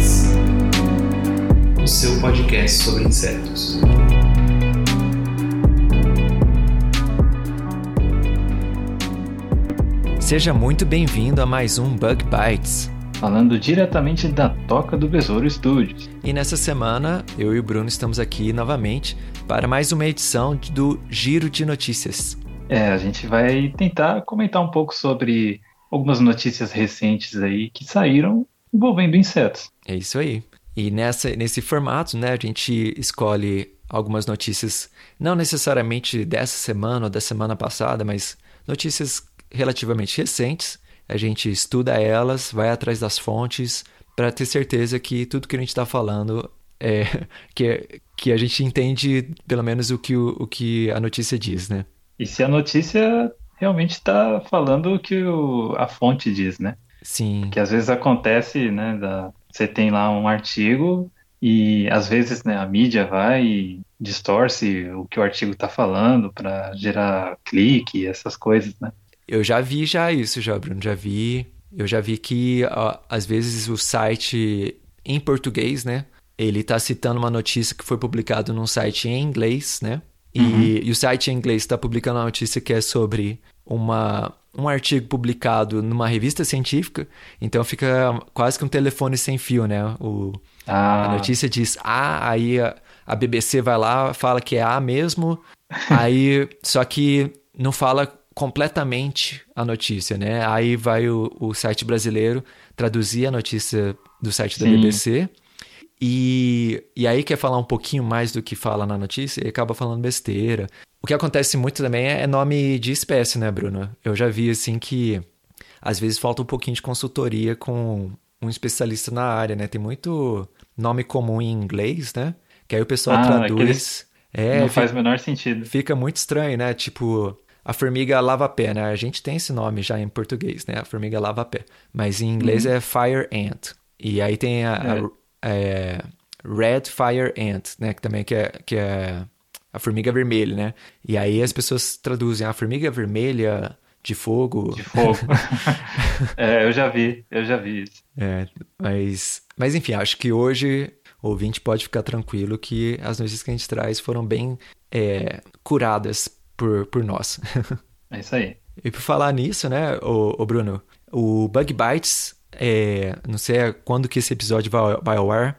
o seu podcast sobre insetos. Seja muito bem-vindo a mais um Bug Bites. Falando diretamente da Toca do Besouro Studios. E nessa semana, eu e o Bruno estamos aqui novamente para mais uma edição do Giro de Notícias. É, a gente vai tentar comentar um pouco sobre algumas notícias recentes aí que saíram envolvendo insetos. É isso aí. E nessa, nesse formato, né, a gente escolhe algumas notícias, não necessariamente dessa semana ou da semana passada, mas notícias relativamente recentes. A gente estuda elas, vai atrás das fontes para ter certeza que tudo que a gente está falando é que, que a gente entende pelo menos o que, o, o que a notícia diz, né? E se a notícia realmente está falando o que o- a fonte diz, né? Sim, Que às vezes acontece, né? da- você tem lá um artigo e às vezes né, a mídia vai e distorce o que o artigo está falando para gerar clique, essas coisas, né? eu já vi já isso, já, Bruno, já vi. Eu já vi que ó, às vezes o site em português, né? Ele tá citando uma notícia que foi publicada num site em inglês, né? E, e o site em inglês está publicando uma notícia que é sobre uma, um artigo publicado numa revista científica, então fica quase que um telefone sem fio, né? O, a Ah, notícia diz A, aí a, a BBC vai lá, fala que é A mesmo, aí só que não fala completamente a notícia, né? Aí vai o, o site brasileiro traduzir a notícia do site da Sim. BBC e, e aí quer falar um pouquinho mais do que fala na notícia e acaba falando besteira. O que acontece muito também é nome de espécie, né, Bruno? Eu já vi assim que às vezes falta um pouquinho de consultoria com um especialista na área, né? Tem muito nome comum em inglês, né? Que aí o pessoal Ah, traduz. aqueles- É, não fica, faz o menor sentido. fica muito estranho, né? Tipo, a formiga lava-pé, né? A gente tem esse nome já em português, né? A formiga lava-pé. Mas em inglês é fire ant. E aí tem a, a- é, red fire ant, né? Que também que é, que é a formiga vermelha, né? E aí as pessoas traduzem a formiga vermelha de fogo. De fogo. É, eu já vi, eu já vi isso. É, mas, mas enfim, acho que hoje o ouvinte pode ficar tranquilo que as notícias que a gente traz foram bem é, curadas por, por nós. É isso aí. e por falar nisso, né, o, Bruno, o Bug Bites, é, não sei quando que esse episódio vai, vai ao ar,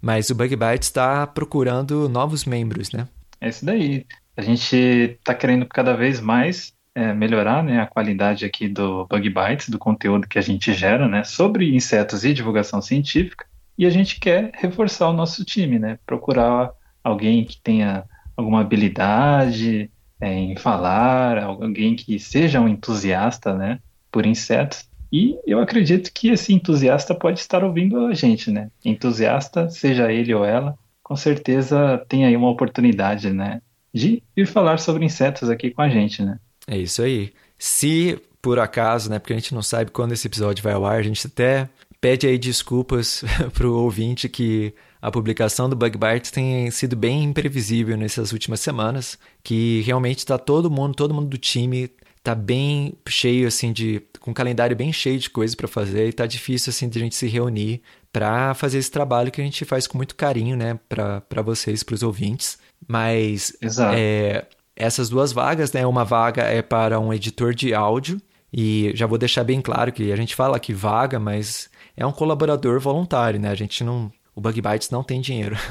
mas o Bug Bites está procurando novos membros, né? É isso daí. A gente está querendo cada vez mais é, melhorar, né, a qualidade aqui do Bug Bites, do conteúdo que a gente gera, né, sobre insetos e divulgação científica. E a gente quer reforçar o nosso time, né, procurar alguém que tenha alguma habilidade é, em falar, alguém que seja um entusiasta, né, por insetos. E eu acredito que esse entusiasta pode estar ouvindo a gente, né? Entusiasta, seja ele ou ela, com certeza tem aí uma oportunidade, né, de vir falar sobre insetos aqui com a gente, né? É isso aí. Se por acaso, né, porque a gente não sabe quando esse episódio vai ao ar, a gente até pede aí desculpas pro ouvinte que a publicação do Bug Bites tem sido bem imprevisível nessas últimas semanas, que realmente tá todo mundo, todo mundo do time tá bem cheio assim de com um calendário bem cheio de coisas para fazer e tá difícil assim de a gente se reunir para fazer esse trabalho que a gente faz com muito carinho, né, para vocês, para os ouvintes. Mas Exato. é, essas duas vagas, né? Uma vaga é para um editor de áudio, e já vou deixar bem claro que a gente fala que vaga, mas é um colaborador voluntário, né? A gente não. O Bug Bites não tem dinheiro.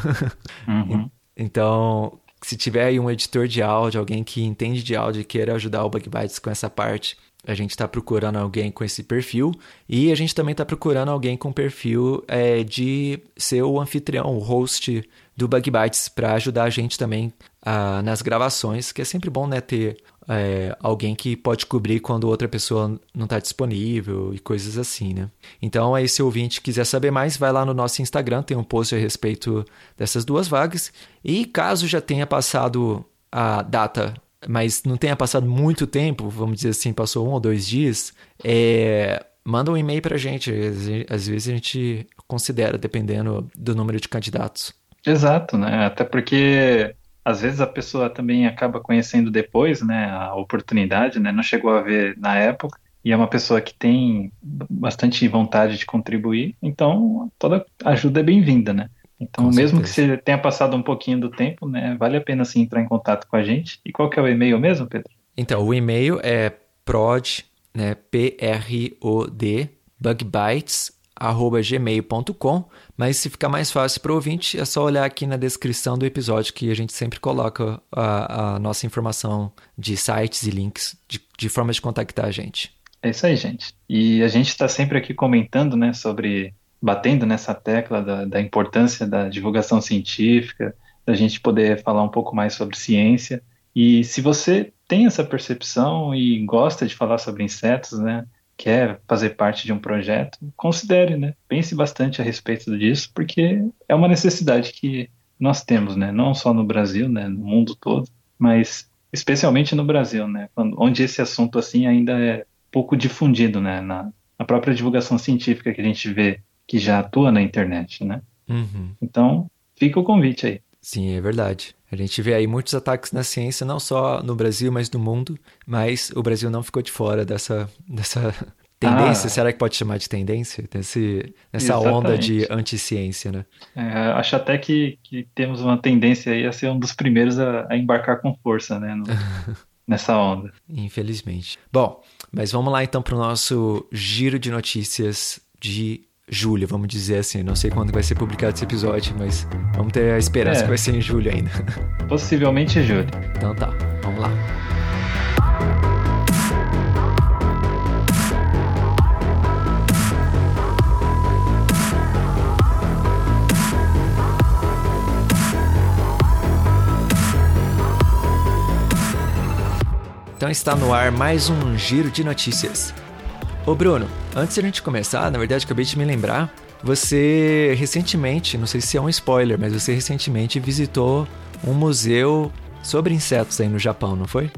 Uhum. Então, se tiver aí um editor de áudio, alguém que entende de áudio e queira ajudar o Bug Bites com essa parte, a gente está procurando alguém com esse perfil. E a gente também está procurando alguém com perfil é, de ser o anfitrião, o host do Bug Bites, para ajudar a gente também ah, nas gravações, que é sempre bom né, ter é, alguém que pode cobrir quando outra pessoa não está disponível e coisas assim, né? Então, aí, se o ouvinte quiser saber mais, vai lá no nosso Instagram, tem um post a respeito dessas duas vagas. E caso já tenha passado a data, mas não tenha passado muito tempo, vamos dizer assim, passou um ou dois dias, é, manda um e-mail para a gente. Às vezes a gente considera, dependendo do número de candidatos. Exato, né? Até porque às vezes a pessoa também acaba conhecendo depois, né, a oportunidade, né, não chegou a ver na época, e é uma pessoa que tem bastante vontade de contribuir, então toda ajuda é bem-vinda, né? Então, com mesmo certeza. que você tenha passado um pouquinho do tempo, né, vale a pena sim entrar em contato com a gente. E qual que é o e-mail mesmo, Pedro? Então, o e-mail é prod, né, P-R-O-D, bugbytes, gmail.com, mas se ficar mais fácil para o ouvinte, é só olhar aqui na descrição do episódio que a gente sempre coloca a, a nossa informação de sites e links de, de forma de contactar a gente. É isso aí, gente. E a gente está sempre aqui comentando, né, sobre, batendo nessa tecla da, da importância da divulgação científica, da gente poder falar um pouco mais sobre ciência. E se você tem essa percepção e gosta de falar sobre insetos, né, quer fazer parte de um projeto, considere, né? Pense bastante a respeito disso, porque é uma necessidade que nós temos, né? Não só no Brasil, né? No mundo todo, mas especialmente no Brasil, né? Onde esse assunto assim ainda é pouco difundido, né? Na, na própria divulgação científica que a gente vê que já atua na internet, né? Uhum. Então, fica o convite aí. Sim, é verdade. A gente vê aí muitos ataques na ciência, não só no Brasil, mas no mundo. Mas o Brasil não ficou de fora dessa, dessa tendência. Ah, Será que pode chamar de tendência? Desse, nessa onda de anti-ciência, né? É, acho até que, que temos uma tendência aí a ser um dos primeiros a, a embarcar com força, né? No, nessa onda. Infelizmente. Bom, mas vamos lá então para o nosso giro de notícias de julho, vamos dizer assim. Não sei quando vai ser publicado esse episódio, mas vamos ter a esperança é. que vai ser em julho ainda. Possivelmente em julho. Então tá, vamos lá. Então está no ar mais um giro de notícias. Ô Bruno, antes de a gente começar, na verdade acabei de me lembrar, você recentemente, não sei se é um spoiler, mas você recentemente visitou um museu sobre insetos aí no Japão, não foi?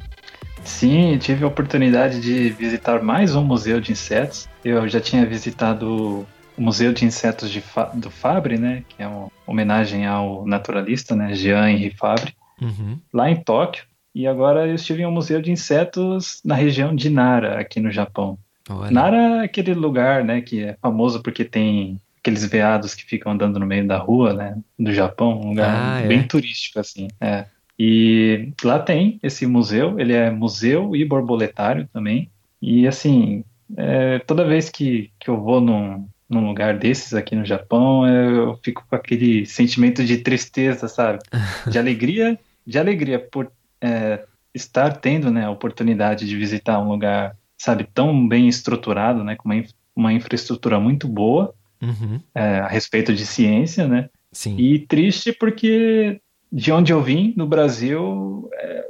Sim, tive a oportunidade de visitar mais um museu de insetos. Eu já tinha visitado o Museu de Insetos de Fa do Fabre, né, que é uma homenagem ao naturalista, né, Jean Henri Fabre, uhum. lá em Tóquio. E agora eu estive em um museu de insetos na região de Nara, aqui no Japão. Olha. Nara é aquele lugar, né, que é famoso porque tem aqueles veados que ficam andando no meio da rua, né, do Japão, um lugar ah, é? bem é? turístico, assim, é. E lá tem esse museu, ele é museu e borboletário também, e assim, é, toda vez que, que eu vou num, num lugar desses aqui no Japão, eu fico com aquele sentimento de tristeza, sabe? De alegria, de alegria por é, estar tendo né, a oportunidade de visitar um lugar, sabe, tão bem estruturado, né, com uma, uma infraestrutura muito boa uhum. é, a respeito de ciência, né? Sim. E triste porque de onde eu vim, no Brasil, é,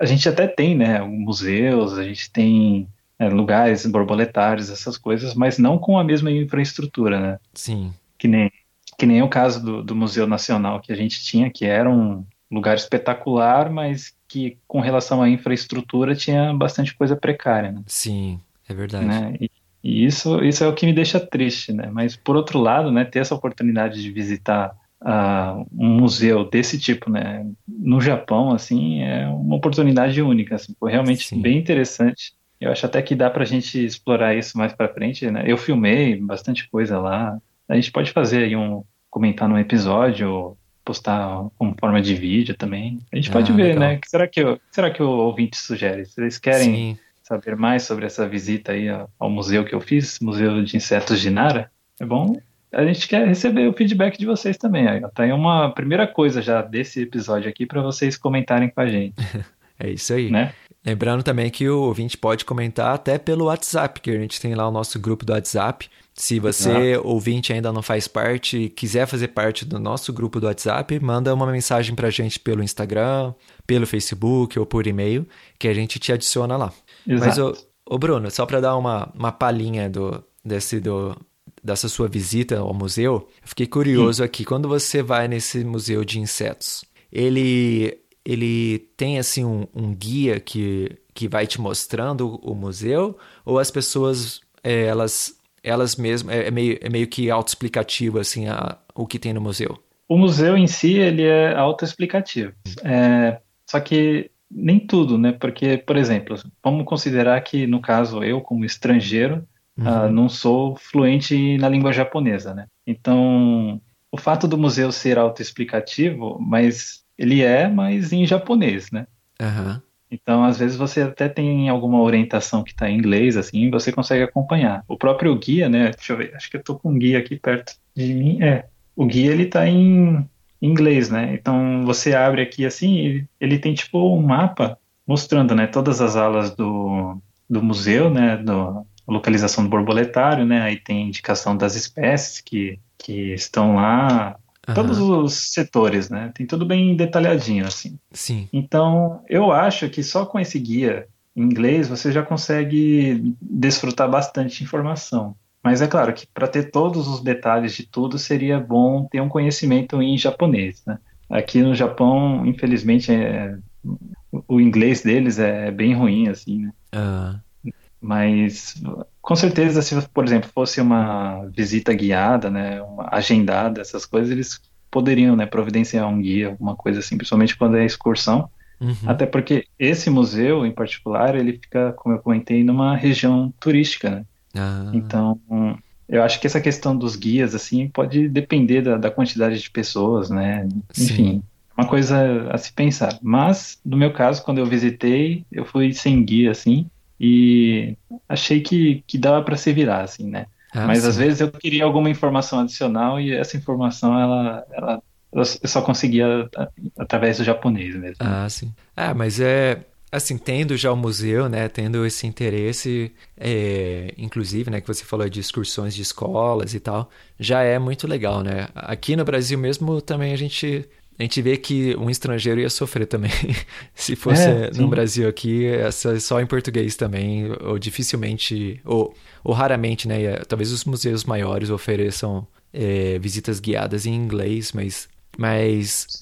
a gente até tem, né, museus, a gente tem é, lugares borboletários, essas coisas, mas não com a mesma infraestrutura, né? Sim. Que nem, que nem o caso do, do Museu Nacional que a gente tinha, que era um lugar espetacular, mas que com relação à infraestrutura tinha bastante coisa precária. Né? Sim, é verdade. Né? E, e, isso, isso é o que me deixa triste, né? Mas por outro lado, né, ter essa oportunidade de visitar uh, um museu desse tipo, né, no Japão, assim, é uma oportunidade única, assim, foi realmente Sim. bem interessante. Eu acho até que dá para a gente explorar isso mais para frente, né? Eu filmei bastante coisa lá. A gente pode fazer aí um comentar num episódio postar como forma de vídeo também. A gente ah, pode ver, legal. né? Que será que, o, será que o ouvinte sugere? Se eles querem Sim. saber mais sobre essa visita aí ao museu que eu fiz, Museu de Insetos de Nara, é bom. A gente quer receber o feedback de vocês também. Aí, tá aí uma primeira coisa já desse episódio aqui para vocês comentarem com a gente. é isso aí. Né? Lembrando também que o ouvinte pode comentar até pelo WhatsApp, que a gente tem lá o nosso grupo do WhatsApp. Se você, Exato. ouvinte, ainda não faz parte quiser fazer parte do nosso grupo do WhatsApp, manda uma mensagem pra gente pelo Instagram, pelo Facebook ou por e-mail, que a gente te adiciona lá. Mas, Exato. ô, ô Bruno, só para dar uma, uma palhinha do, desse, do, dessa sua visita ao museu, eu fiquei curioso aqui. Quando você vai nesse museu de insetos, ele, ele tem assim um, um guia que, que vai te mostrando o museu? Ou as pessoas, é, elas, elas mesmas, é, é meio, é meio que autoexplicativo assim, a, o que tem no museu? O museu em si, ele é autoexplicativo. É, só que nem tudo, né? Porque, por exemplo, vamos considerar que, no caso, eu, como estrangeiro, ah, não sou fluente na língua japonesa, né? Então, o fato do museu ser autoexplicativo, mas ele é, mas em japonês, né? Aham. Então, às vezes você até tem alguma orientação que está em inglês, assim, você consegue acompanhar. O próprio guia, né? Deixa eu ver, acho que eu tô com um guia aqui perto de mim. É, o guia ele tá em inglês, né? Então você abre aqui assim, ele, ele tem tipo um mapa mostrando, né, todas as alas do, do museu, né, do, localização do borboletário, né? Aí tem indicação das espécies que, que estão lá, todos aham. os setores, né? Tem tudo bem detalhadinho, assim. Sim. Então, eu acho que só com esse guia em inglês você já consegue desfrutar bastante informação. Mas é claro que para ter todos os detalhes de tudo seria bom ter um conhecimento em japonês, né? Aqui no Japão, infelizmente, é- o inglês deles é bem ruim, assim, né? Ah, Mas com certeza, se, por exemplo, fosse uma visita guiada, né, uma agendada, essas coisas, eles poderiam, né, providenciar um guia, alguma coisa assim, principalmente quando é excursão. uhum. Até porque esse museu, em particular, ele fica, como eu comentei, numa região turística, né? Ah, Então, eu acho que essa questão dos guias, assim, pode depender da, da quantidade de pessoas, né? Enfim, uma coisa a se pensar. Mas, no meu caso, quando eu visitei, eu fui sem guia, assim, e achei que, que dava para se virar, assim, né? ah, Mas às sim. vezes eu queria alguma informação adicional e essa informação, ela, ela, eu só conseguia através do japonês mesmo. Ah, sim. Ah, mas é assim, tendo já o museu, né, tendo esse interesse, é, inclusive, né, que você falou de excursões de escolas e tal, já é muito legal, né? Aqui no Brasil mesmo também a gente a gente vê que um estrangeiro ia sofrer também. Se fosse É, no sim. Brasil aqui, essa só em português também, ou dificilmente, ou, ou raramente, né? Talvez os museus maiores ofereçam é, visitas guiadas em inglês, mas, mas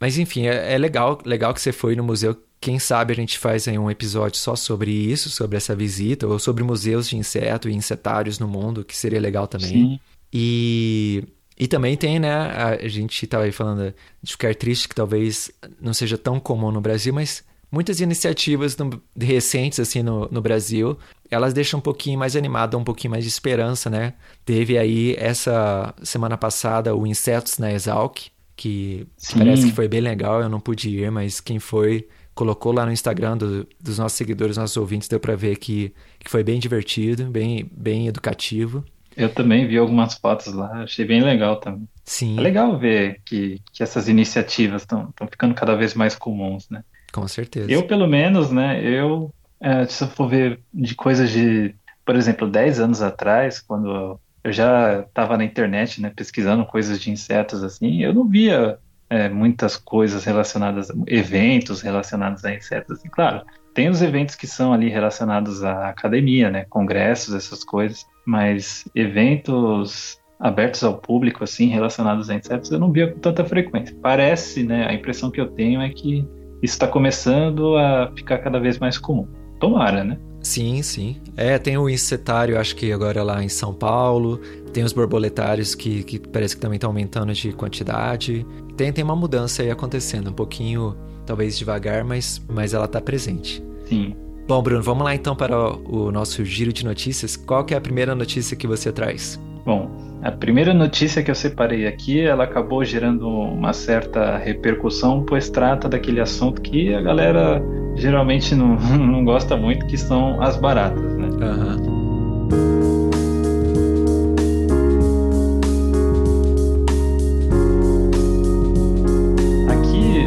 mas enfim, é, é legal, legal que você foi no museu. Quem sabe a gente faz aí um episódio só sobre isso, sobre essa visita, ou sobre museus de inseto e insetários no mundo, que seria legal também. Sim, E, e também tem, né? A, gente estava aí falando de ficar triste que talvez não seja tão comum no Brasil, mas muitas iniciativas no- recentes assim no, no Brasil, elas deixam um pouquinho mais animada, um pouquinho mais de esperança, né? Teve aí essa semana passada o Insetos na Exalc, que Sim. parece que foi bem legal, eu não pude ir, mas quem foi colocou lá no Instagram do- dos nossos seguidores, nossos ouvintes, deu para ver que, que foi bem divertido, bem, bem educativo. Eu também vi algumas fotos lá, achei bem legal também. Sim, É legal ver que, que essas iniciativas estão ficando cada vez mais comuns, né? com certeza. Eu, pelo menos, né, eu, é, se eu for ver de coisas de, por exemplo, 10 anos atrás, quando eu já estava na internet, né, pesquisando coisas de insetos assim, eu não via é, muitas coisas relacionadas, eventos relacionados a insetos. Assim. Claro, tem os eventos que são ali relacionados à academia, né, congressos, essas coisas, mas eventos abertos ao público, assim, relacionados a insetos, eu não via com tanta frequência. Parece, né, a impressão que eu tenho é que isso está começando a ficar cada vez mais comum. Tomara, né? Sim, sim. É, tem o insetário, acho que agora lá em São Paulo. Tem os borboletários que, que parece que também estão aumentando de quantidade. Tem, tem uma mudança aí acontecendo, um pouquinho, talvez devagar, mas, mas ela está presente. Sim. Bom, Bruno, vamos lá então para o, o nosso giro de notícias. Qual que é a primeira notícia que você traz? Bom, a primeira notícia que eu separei aqui, ela acabou gerando uma certa repercussão, pois trata daquele assunto que a galera geralmente não, não gosta muito, que são as baratas, né?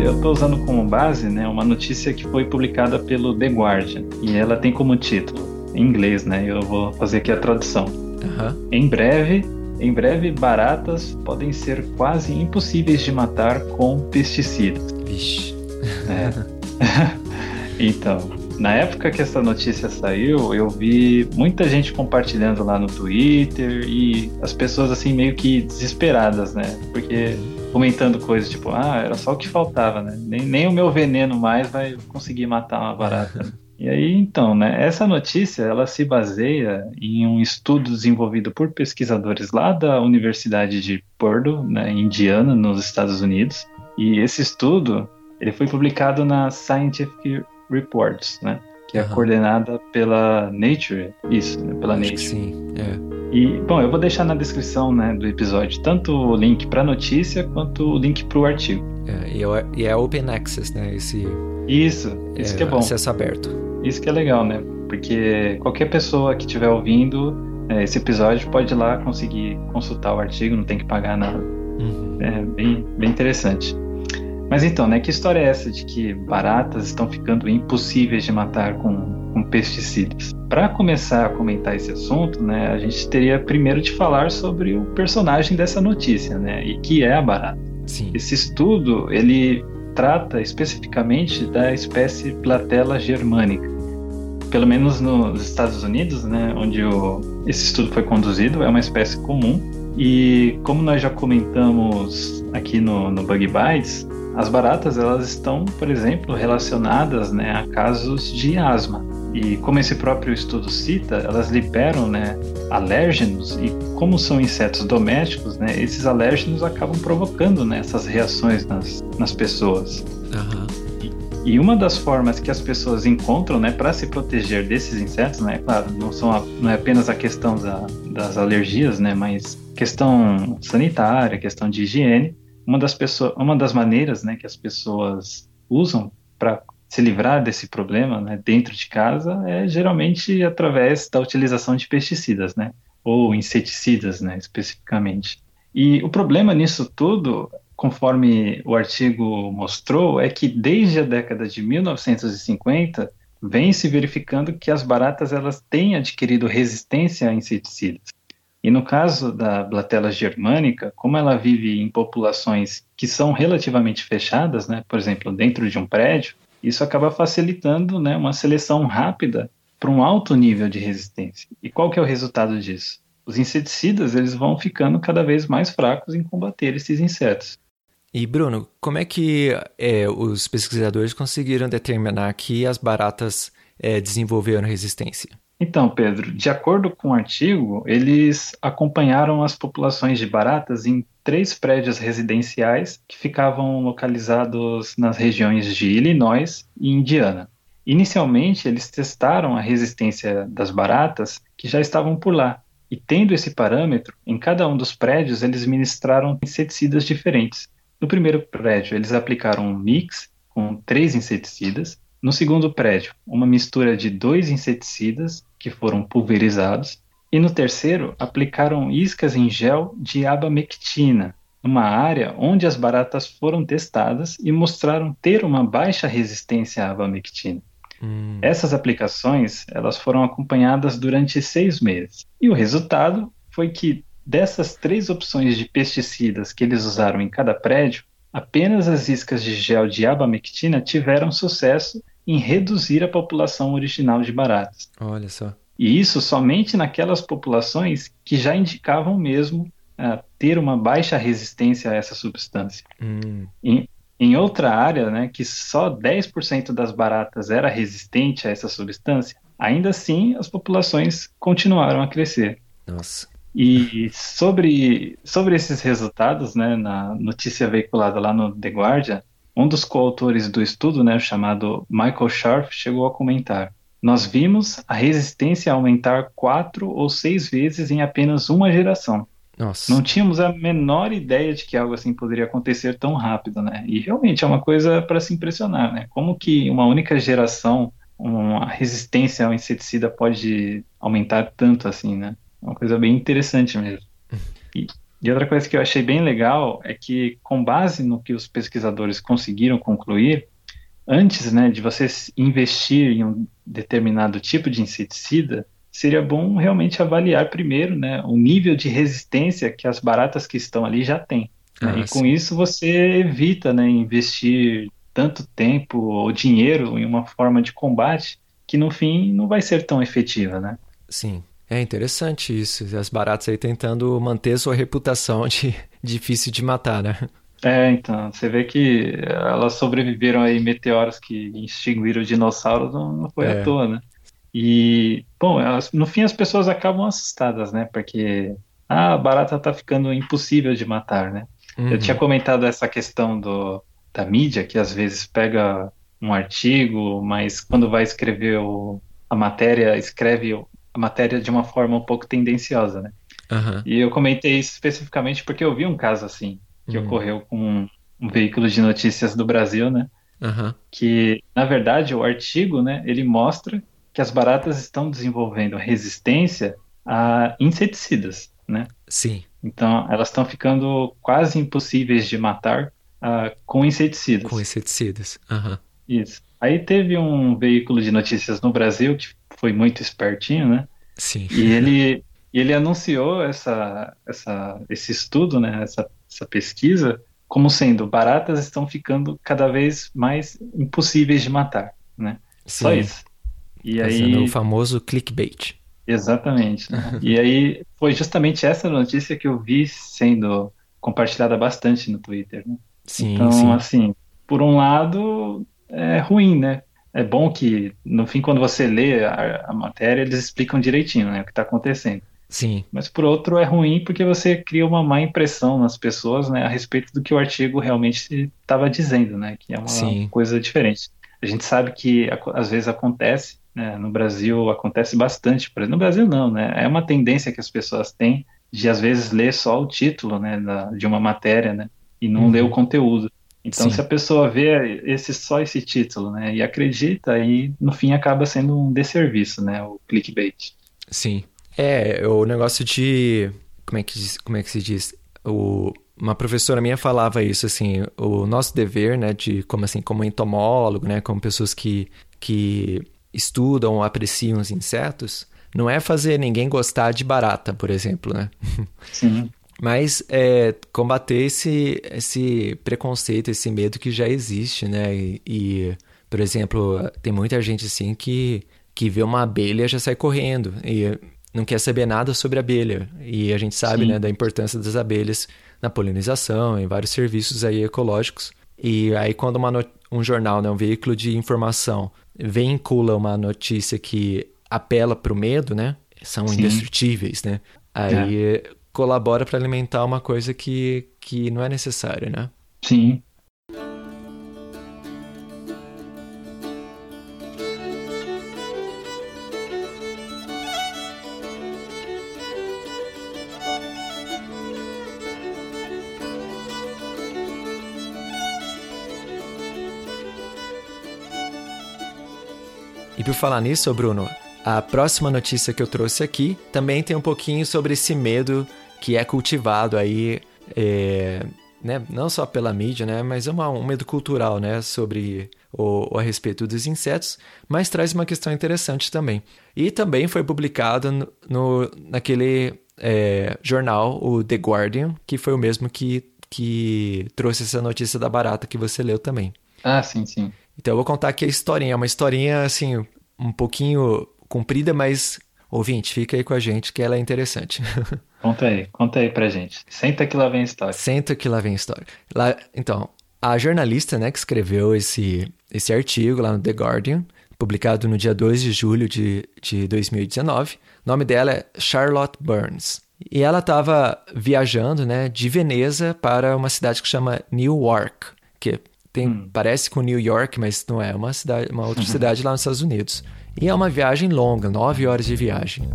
Eu estou usando como base né, uma notícia que foi publicada pelo The Guardian e ela tem como título, em inglês, né? Eu vou fazer aqui a tradução. Uhum. Em breve, em breve, baratas podem ser quase impossíveis de matar com pesticidas. Vixe. É. então, na época que essa notícia saiu, eu vi muita gente compartilhando lá no Twitter e as pessoas assim meio que desesperadas, né? Porque comentando coisas tipo, ah, era só o que faltava, né? Nem, nem o meu veneno mais vai conseguir matar uma barata. E aí, então, né, essa notícia, ela se baseia em um estudo desenvolvido por pesquisadores lá da Universidade de Purdue, né, Indiana, nos Estados Unidos. E esse estudo, ele foi publicado na Scientific Reports, né, que é Aham. coordenada pela Nature, isso, né, pela Acho Nature. sim. É. E, bom, eu vou deixar na descrição né, do episódio tanto o link para a notícia quanto o link para o artigo. É, e, é, e é open access, né? Esse Isso, isso que é bom. acesso aberto. Isso que é legal, né? Porque qualquer pessoa que estiver ouvindo é, esse episódio pode ir lá conseguir consultar o artigo, não tem que pagar nada. Uhum. É bem, bem interessante. Mas então, né? Que história é essa de que baratas estão ficando impossíveis de matar com, com pesticidas? Para começar a comentar esse assunto, né? A gente teria primeiro de falar sobre o personagem dessa notícia, né? E que é a barata. Sim. Esse estudo ele trata especificamente da espécie Platella germanica. Pelo menos nos Estados Unidos, né, onde o, esse estudo foi conduzido, é uma espécie comum. E como nós já comentamos aqui no, no Bug Bites, as baratas elas estão, por exemplo, relacionadas né, a casos de asma. E como esse próprio estudo cita, elas liberam né, alérgenos e como são insetos domésticos, né, esses alérgenos acabam provocando né, essas reações nas, nas pessoas. Aham. E uma das formas que as pessoas encontram, né, para se proteger desses insetos, né, claro, não são a- não é apenas a questão da- das alergias, né, mas questão sanitária, questão de higiene. Uma das pessoas, uma das maneiras, né, que as pessoas usam para se livrar desse problema, né, dentro de casa é geralmente através da utilização de pesticidas, né, ou inseticidas, né, especificamente. E o problema nisso tudo conforme o artigo mostrou, é que desde a década de 1950 vem se verificando que as baratas elas têm adquirido resistência a inseticidas. E no caso da Blatella germânica, como ela vive em populações que são relativamente fechadas, né, por exemplo, dentro de um prédio, isso acaba facilitando né, uma seleção rápida para um alto nível de resistência. E qual que é o resultado disso? Os inseticidas eles vão ficando cada vez mais fracos em combater esses insetos. E Bruno, como é que é, os pesquisadores conseguiram determinar que as baratas é, desenvolveram resistência? Então, Pedro, de acordo com o artigo, eles acompanharam as populações de baratas em três prédios residenciais que ficavam localizados nas regiões de Illinois e Indiana. Inicialmente, eles testaram a resistência das baratas que já estavam por lá. E tendo esse parâmetro, em cada um dos prédios eles ministraram inseticidas diferentes. No primeiro prédio, eles aplicaram um mix com três inseticidas. No segundo prédio, uma mistura de dois inseticidas que foram pulverizados. E no terceiro, aplicaram iscas em gel de abamectina, numa área onde as baratas foram testadas e mostraram ter uma baixa resistência à abamectina. Hum, Essas aplicações elas foram acompanhadas durante seis meses. E o resultado foi que dessas três opções de pesticidas que eles usaram em cada prédio, apenas as iscas de gel de abamectina tiveram sucesso em reduzir a população original de baratas. olha só. E isso somente naquelas populações que já indicavam mesmo ah, ter uma baixa resistência a essa substância. Hum, Em, em outra área, né, que só 10% das baratas era resistente a essa substância, ainda assim as populações continuaram a crescer. nossa. E sobre, sobre esses resultados, né, na notícia veiculada lá no The Guardian, um dos coautores do estudo, né, chamado Michael Scharf, chegou a comentar: Nós vimos a resistência aumentar quatro ou seis vezes em apenas uma geração. Nossa. Não tínhamos a menor ideia de que algo assim poderia acontecer tão rápido, né? E realmente é uma coisa para se impressionar, né? Como que uma única geração, uma resistência ao inseticida pode aumentar tanto assim, né? É uma coisa bem interessante mesmo. E, E outra coisa que eu achei bem legal é que, com base no que os pesquisadores conseguiram concluir, antes né, de você investir em um determinado tipo de inseticida, seria bom realmente avaliar primeiro né, o nível de resistência que as baratas que estão ali já têm. Né? Ah, e com isso você evita né, investir tanto tempo ou dinheiro em uma forma de combate que no fim não vai ser tão efetiva, né? Sim. É interessante isso. As baratas aí tentando manter sua reputação de difícil de matar, né? É, então, você vê que elas sobreviveram aí meteoros que extinguiram os dinossauros, não, não foi é. à toa, né? E, bom, elas, no fim as pessoas acabam assustadas, né? Porque ah, a barata tá ficando impossível de matar, né? Uhum. Eu tinha comentado essa questão do, da mídia, que às vezes pega um artigo, mas quando vai escrever o, a matéria, escreve a matéria de uma forma um pouco tendenciosa, né? Uhum. E eu comentei isso especificamente porque eu vi um caso assim, que uhum. ocorreu com um, um, veículo de notícias do Brasil, né? Uhum. Que, na verdade, o artigo, né, ele mostra que as baratas estão desenvolvendo resistência a inseticidas, né? Sim. Então, elas estão ficando quase impossíveis de matar uh, com inseticidas. Com inseticidas. Uhum. Isso. Aí teve um veículo de notícias no Brasil que foi muito espertinho, né? Sim. E ele, ele anunciou essa, essa, esse estudo, né? Essa, essa pesquisa como sendo baratas estão ficando cada vez mais impossíveis de matar, né? Sim. Só isso. E Fazendo aí o famoso clickbait. Exatamente. Né? e aí foi justamente essa notícia que eu vi sendo compartilhada bastante no Twitter, né? Sim, então, sim. assim, por um lado é ruim, né? É bom que no fim quando você lê a, a matéria eles explicam direitinho, né, o que está acontecendo. Sim. Mas por outro é ruim porque você cria uma má impressão nas pessoas, né, a respeito do que o artigo realmente estava dizendo, né, que é uma Sim. coisa diferente. A gente sabe que às vezes acontece, né, no Brasil acontece bastante, no Brasil não, né, é uma tendência que as pessoas têm de às vezes ler só o título, né, da, de uma matéria, né, e não uhum. ler o conteúdo. Então, Sim. se a pessoa vê esse só esse título, né, e acredita, aí no fim acaba sendo um desserviço, né, o clickbait. Sim. É, o negócio de. Como é que, como é que se diz? O, uma professora minha falava isso, assim, o nosso dever, né, de como assim, como entomólogo, né, como pessoas que, que estudam, apreciam os insetos, não é fazer ninguém gostar de barata, por exemplo, né? Sim. Mas é, combater esse, esse preconceito, esse medo que já existe, né? E, e, por exemplo, tem muita gente assim que, que vê uma abelha e já sai correndo. E não quer saber nada sobre abelha. E a gente sabe, né, da importância das abelhas na polinização, em vários serviços aí ecológicos. E aí quando uma um jornal, né, um veículo de informação, vincula uma notícia que apela para o medo, né? São Sim. indestrutíveis, né? Aí é. Colabora para alimentar uma coisa que, que não é necessária, né? Sim. por falar nisso, Bruno, a próxima notícia que eu trouxe aqui também tem um pouquinho sobre esse medo que é cultivado aí, é, né, não só pela mídia, né, mas é uma, um medo cultural, né, sobre o, a respeito dos insetos, mas traz uma questão interessante também. E também foi publicado no, no naquele é, jornal, o The Guardian, que foi o mesmo que, que trouxe essa notícia da barata que você leu também. Ah, sim, sim. Então eu vou contar aqui a historinha, é uma historinha assim, um pouquinho comprida, mas ouvinte, fica aí com a gente que ela é interessante. Conta aí, conta aí pra gente. Senta que lá vem a história. Senta que lá vem a história. Lá, então, a jornalista né, que escreveu esse, esse artigo lá no The Guardian, publicado no dia 2 de julho de, de 2019, o nome dela é Charlotte Burns. E ela estava viajando né, de Veneza para uma cidade que chama Newark, que tem, hum. Parece com New York, mas não é. Uma, cidade, uma outra cidade lá nos Estados Unidos. E é uma viagem longa, nove horas de viagem.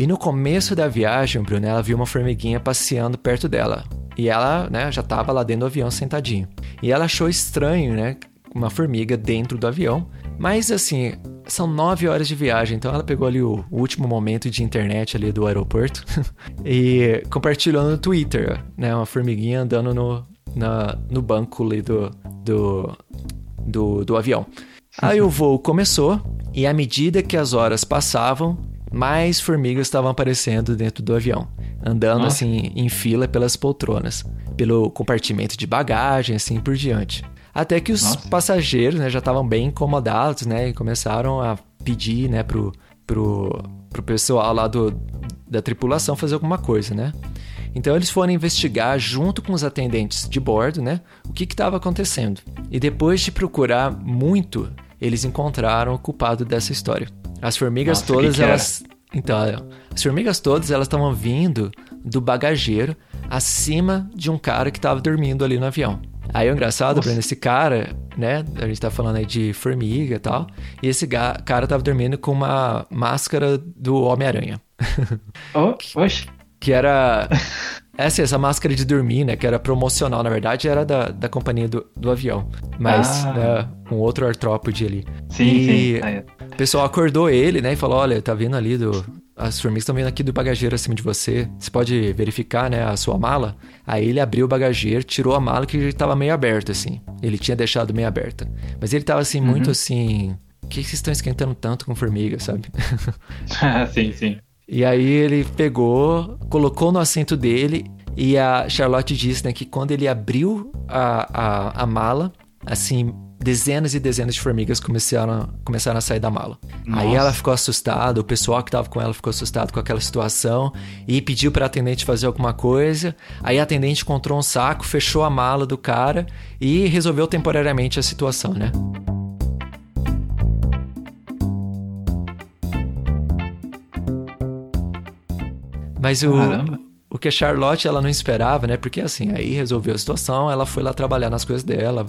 E no começo da viagem, Bruno, ela viu uma formiguinha passeando perto dela. E ela, né, já estava lá dentro do avião sentadinho. E ela achou estranho, né, uma formiga dentro do avião. Mas assim, são nove horas de viagem, então ela pegou ali o, último momento de internet ali do aeroporto e compartilhou no Twitter, né? Uma formiguinha andando no, na, no banco ali do, do, do, do avião. Aí o voo começou e à medida que as horas passavam, mais formigas estavam aparecendo dentro do avião, andando Nossa. assim em fila pelas poltronas, pelo compartimento de bagagem, assim por diante. Até que os Nossa. passageiros né, já estavam bem incomodados, né? E começaram a pedir, né, pro, pro, pro pessoal lá do, da tripulação fazer alguma coisa, né? Então eles foram investigar junto com os atendentes de bordo, né? O que estava acontecendo. E depois de procurar muito, eles encontraram o culpado dessa história. As formigas Nossa, todas, que que era? elas. Então, as formigas todas, elas estavam vindo do bagageiro acima de um cara que estava dormindo ali no avião. Aí o engraçado, Nossa. Bruno, esse cara, né? A gente tá falando aí de formiga e tal. E esse cara tava dormindo com uma máscara do Homem-Aranha. Oh, oxe. Que era. Essa, essa máscara de dormir, né? Que era promocional, na verdade, era da, da companhia do, do avião. Mas, Ah. né, um outro artrópode ali. Sim, E- sim. Aí, O pessoal acordou ele, né? E falou: Olha, tá vindo ali do. As formigas estão vindo aqui do bagageiro acima de você. Você pode verificar, né, a sua mala? Aí ele abriu o bagageiro, tirou a mala que estava meio aberta, assim. Ele tinha deixado meio aberta. Mas ele tava assim, muito assim. O que vocês estão esquentando tanto com formiga, sabe? sim, sim. E aí ele pegou, colocou no assento dele e a Charlotte disse né, que quando ele abriu a, a, a mala, assim, dezenas e dezenas de formigas começaram, começaram a sair da mala. Aí Nossa. ela ficou assustada, o pessoal que tava com ela ficou assustado com aquela situação e pediu pra atendente fazer alguma coisa. Aí a atendente encontrou um saco, fechou a mala do cara e resolveu temporariamente a situação, né? Mas o, Caramba. o que a Charlotte ela não esperava, né? Porque assim, aí resolveu a situação, ela foi lá trabalhar nas coisas dela,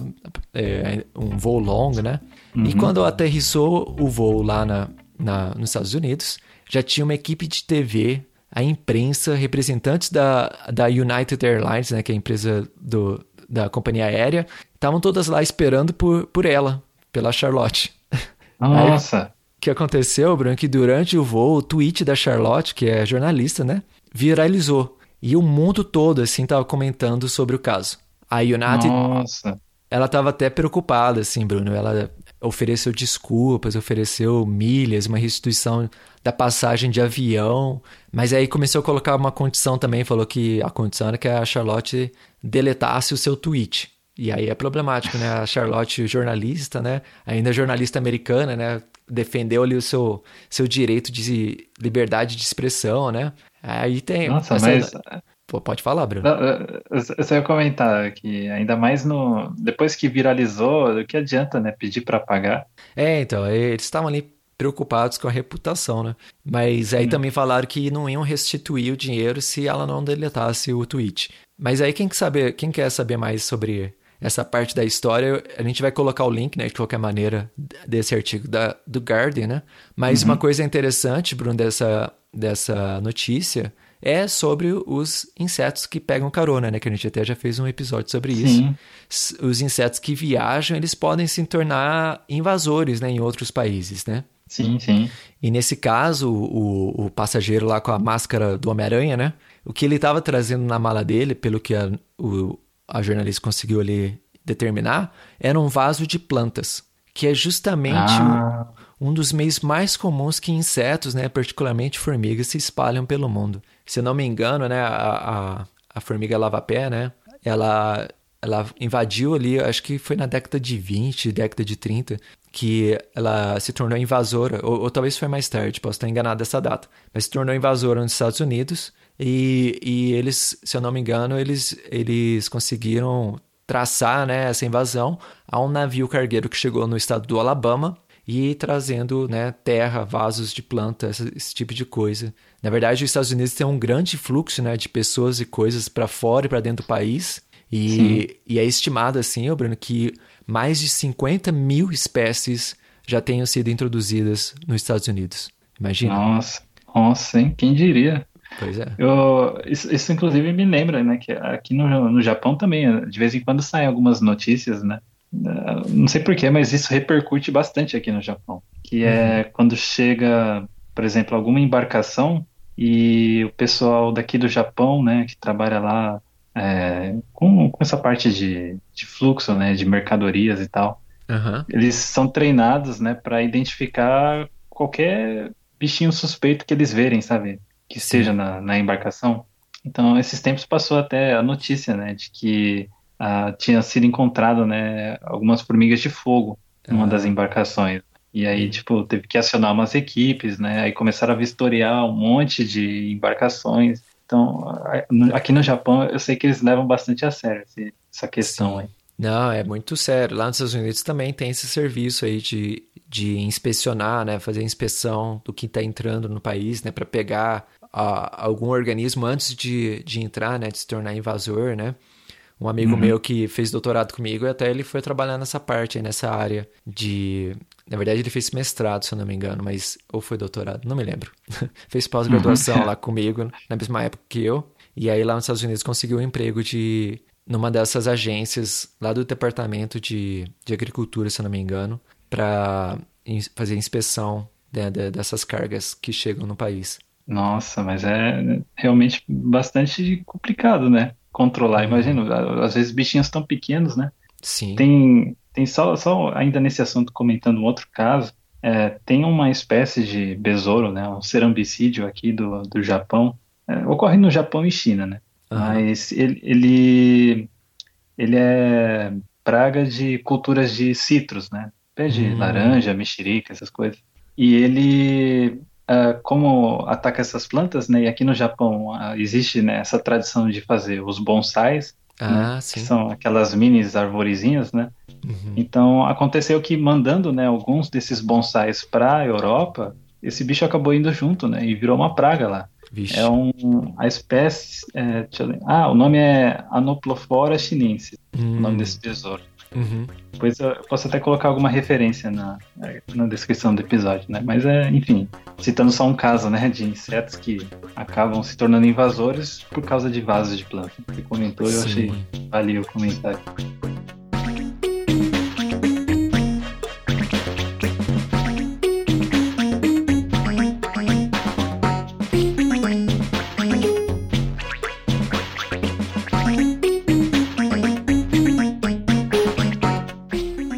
é, um voo longo, né? E quando aterrissou o voo lá na, na- nos Estados Unidos, já tinha uma equipe de TV, a imprensa, representantes da, da United Airlines, né? Que é a empresa do, da companhia aérea, estavam todas lá esperando por, por ela, pela Charlotte. Nossa. O que aconteceu, Bruno, é que durante o voo, o tweet da Charlotte, que é jornalista, né, viralizou. E o mundo todo, assim, tava comentando sobre o caso. A United, Nossa. ela tava até preocupada, assim, Bruno. Ela ofereceu desculpas, ofereceu milhas, uma restituição da passagem de avião. Mas aí começou a colocar uma condição também, falou que a condição era que a Charlotte deletasse o seu tweet. E aí é problemático, né? A Charlotte, jornalista, né? Ainda jornalista americana, né? Defendeu ali o seu, seu direito de liberdade de expressão, né? Aí tem. Nossa, essa- mas. Pô, pode falar, Bruno. Não, eu- só ia comentar que ainda mais no. Depois que viralizou, o que adianta, né? Pedir pra pagar. É, então, eles estavam ali preocupados com a reputação, né? Mas aí também falaram que não iam restituir o dinheiro se ela não deletasse o tweet. Mas aí quem quer saber, quem quer saber mais sobre essa parte da história, a gente vai colocar o link, né, de qualquer maneira, desse artigo da, do Guardian, né? Mas uma coisa interessante, Bruno, dessa, dessa notícia é sobre os insetos que pegam carona, né? Que a gente até já fez um episódio sobre isso. Sim. S- Os insetos que viajam, eles podem se tornar invasores, né, em outros países, né? Sim, sim. E nesse caso, o, o passageiro lá com a máscara do Homem-Aranha, né? O que ele estava trazendo na mala dele, pelo que a, o- a jornalista conseguiu ali determinar, era um vaso de plantas, que é justamente Ah, um, um dos meios mais comuns que insetos, né, particularmente formigas, se espalham pelo mundo. Se eu não me engano, né, a, a, a formiga lava-pé, né, ela, ela invadiu ali, acho que foi na década de 20, década de 30, que ela se tornou invasora, ou, ou talvez foi mais tarde, posso estar enganado dessa data, mas se tornou invasora nos Estados Unidos e, e eles, se eu não me engano, eles, eles conseguiram traçar né, essa invasão a um navio cargueiro que chegou no estado do Alabama e trazendo né, terra, vasos de planta, esse, esse tipo de coisa. Na verdade, os Estados Unidos têm um grande fluxo né, de pessoas e coisas para fora e para dentro do país. E, e é estimado assim, ô Bruno, que mais de 50 mil espécies já tenham sido introduzidas nos Estados Unidos. Imagina. nossa. Nossa, hein? Quem diria? Pois é. Eu, isso, isso, inclusive, me lembra, né? Que aqui no, no Japão também, de vez em quando saem algumas notícias, né? uh, não sei porquê, mas isso repercute bastante aqui no Japão. Que é quando chega, por exemplo, alguma embarcação e o pessoal daqui do Japão, né, que trabalha lá é, com, com essa parte de, de fluxo, né, de mercadorias e tal, Aham. eles são treinados, né, para identificar qualquer bichinho suspeito que eles verem, sabe, que Sim. esteja na, na embarcação. Então, esses tempos passou até a notícia, né, de que ah, tinha sido encontrado, né, algumas formigas de fogo numa Ah. das embarcações. E aí, tipo, teve que acionar umas equipes, né? Aí começaram a vistoriar um monte de embarcações. Então, aqui no Japão, eu sei que eles levam bastante a sério essa questão aí. Não, é muito sério. Lá nos Estados Unidos também tem esse serviço aí de, de inspecionar, né? Fazer inspeção do que está entrando no país, né? Para pegar ah, algum organismo antes de, de entrar, né? De se tornar invasor, né? Um amigo meu que fez doutorado comigo, até ele foi trabalhar nessa parte nessa área de... Na verdade, ele fez mestrado, se eu não me engano, mas... Ou foi doutorado, não me lembro. fez pós-graduação lá comigo, na mesma época que eu. E aí lá nos Estados Unidos conseguiu um emprego de numa dessas agências lá do Departamento de, de Agricultura, se eu não me engano, para fazer inspeção né, de- dessas cargas que chegam no país. Nossa, mas é realmente bastante complicado, né? Controlar. Imagina, a- às vezes bichinhos tão pequenos, né? Sim. Tem, tem só, só ainda nesse assunto comentando um outro caso, é, tem uma espécie de besouro, né, um cerambicídio aqui do, do Japão, é, ocorre no Japão e China, né, Aham. mas ele, ele, ele é praga de culturas de citros, né, pé de Hum. laranja, mexerica, essas coisas, e ele, ah, como ataca essas plantas, né, e aqui no Japão ah, existe, né, essa tradição de fazer os bonsais, Ah, que sim. são aquelas minis arvorezinhas, né? Uhum. Então aconteceu que mandando, né, alguns desses bonsais para a Europa, esse bicho acabou indo junto, né, e virou uma praga lá. Vixe. É um a espécie, é, ah, o nome é Anoplophora chinensis, o nome Hum. desse besouro. Uhum. Depois eu posso até colocar alguma referência na, na descrição do episódio, né? Mas é, enfim, citando só um caso, né, de insetos que acabam se tornando invasores por causa de vasos de planta. Você comentou, eu achei valeu o comentário.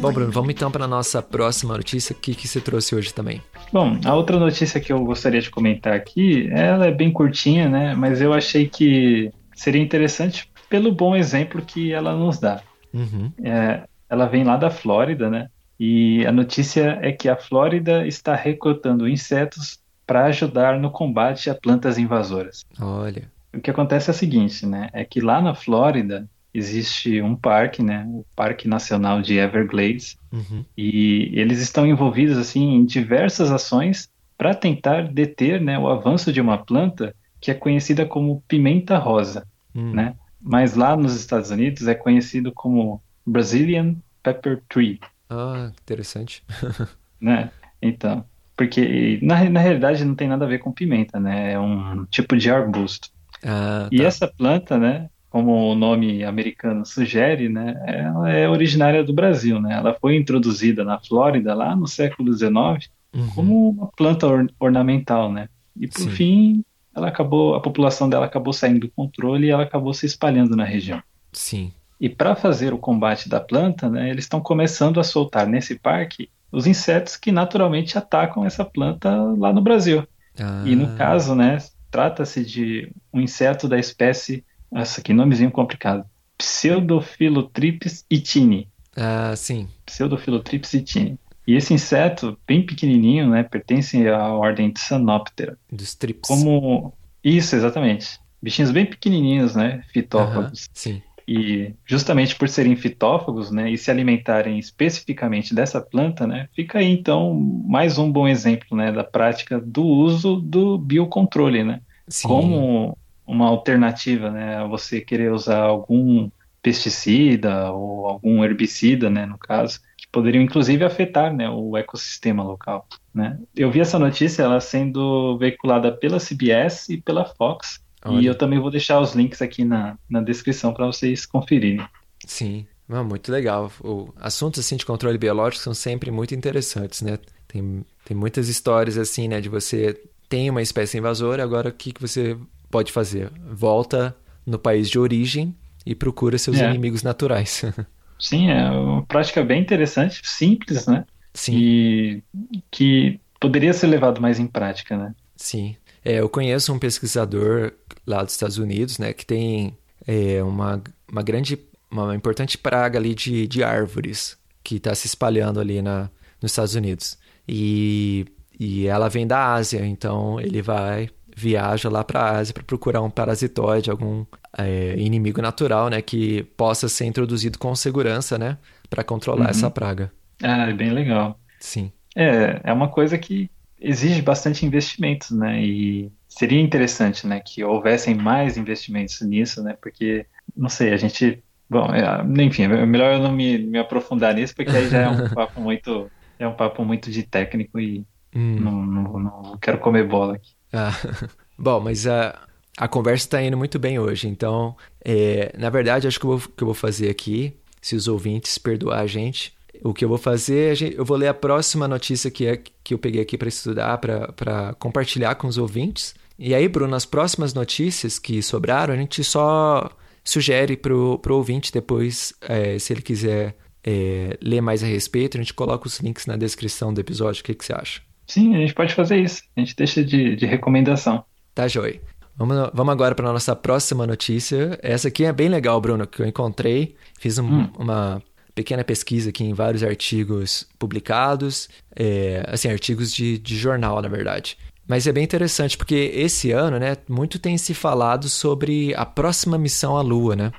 Bom, Bruno, vamos então para a nossa próxima notícia. O que, que você trouxe hoje também? Bom, a outra notícia que eu gostaria de comentar aqui, ela é bem curtinha, né? Mas eu achei que seria interessante pelo bom exemplo que ela nos dá. Uhum. É, ela vem lá da Flórida, né? E a notícia é que a Flórida está recrutando insetos para ajudar no combate a plantas invasoras. Olha. O que acontece é o seguinte, né? É que lá na Flórida existe um parque, né? O Parque Nacional de Everglades, Uhum. e eles estão envolvidos assim em diversas ações para tentar deter, né, o avanço de uma planta que é conhecida como pimenta rosa, Hum. né? Mas lá nos Estados Unidos é conhecido como Brazilian Pepper Tree, Ah, interessante. né? Então, porque na, na realidade não tem nada a ver com pimenta, né? É um tipo de arbusto. Ah, E tá. essa planta, né, como o nome americano sugere, né, ela é originária do Brasil, né? Ela foi introduzida na Flórida lá no século XIX Uhum. como uma planta or- ornamental, né? E por Sim. fim, ela acabou, a população dela acabou saindo do controle e ela acabou se espalhando na região. Sim. E para fazer o combate da planta, né, eles estão começando a soltar nesse parque os insetos que naturalmente atacam essa planta lá no Brasil. Ah, E no caso, né, trata-se de um inseto da espécie, nossa, que nomezinho complicado, Pseudophilotrips itini. Ah, sim. Pseudophilotrips itini. E esse inseto, bem pequenininho, né, pertence à ordem Tsanoptera. Dos trips. Como isso, exatamente. Bichinhos bem pequenininhos, né, fitófagos. Sim. E justamente por serem fitófagos, né, e se alimentarem especificamente dessa planta, né, fica aí então mais um bom exemplo, né, da prática do uso do biocontrole, né, Sim. como uma alternativa, né, a você querer usar algum pesticida ou algum herbicida, né, no caso, que poderiam inclusive afetar, né, o ecossistema local, né. Eu vi essa notícia ela sendo veiculada pela CBS e pela Fox. E Olha. eu também vou deixar os links aqui na, na descrição para vocês conferirem. Sim. Ah, muito legal. O, assuntos assim de controle biológico são sempre muito interessantes, né? Tem, tem muitas histórias assim, né? De você tem uma espécie invasora, agora o que, que você pode fazer? Volta no país de origem e procura seus É. inimigos naturais. Sim, é uma prática bem interessante, simples, né? Sim. E que poderia ser levado mais em prática, né? Sim. É, eu conheço um pesquisador lá dos Estados Unidos, né, que tem é, uma, uma grande, uma importante praga ali de, de árvores que está se espalhando ali na, nos Estados Unidos. E, e ela vem da Ásia, então ele vai, viaja lá para a Ásia para procurar um parasitoide, algum é, inimigo natural, né, que possa ser introduzido com segurança, né, para controlar Uhum. essa praga. Ah, é bem legal. Sim. É, é uma coisa que exige bastante investimentos, né? E seria interessante, né, que houvessem mais investimentos nisso, né? Porque, não sei, a gente. Bom, é, enfim, é melhor eu não me, me aprofundar nisso, porque aí já é um papo muito. É um papo muito de técnico e Hum. não, não, não quero comer bola aqui. Ah, bom, mas a, a conversa está indo muito bem hoje, então, é, na verdade, acho que vou, que eu vou fazer aqui, se os ouvintes perdoar a gente, o que eu vou fazer, eu vou ler a próxima notícia que, é, que eu peguei aqui para estudar, para compartilhar com os ouvintes. E aí, Bruno, as próximas notícias que sobraram, a gente só sugere pro, pro ouvinte depois, é, se ele quiser é, ler mais a respeito, a gente coloca os links na descrição do episódio. O que, que você acha? Sim, a gente pode fazer isso. A gente deixa de, de recomendação. Tá, joia. Vamos, vamos agora para a nossa próxima notícia. Essa aqui é bem legal, Bruno, que eu encontrei. Fiz um- Hum. uma pequena pesquisa aqui em vários artigos publicados, é, assim, artigos de, de jornal, na verdade. Mas é bem interessante, porque esse ano, né, muito tem se falado sobre a próxima missão à Lua, né?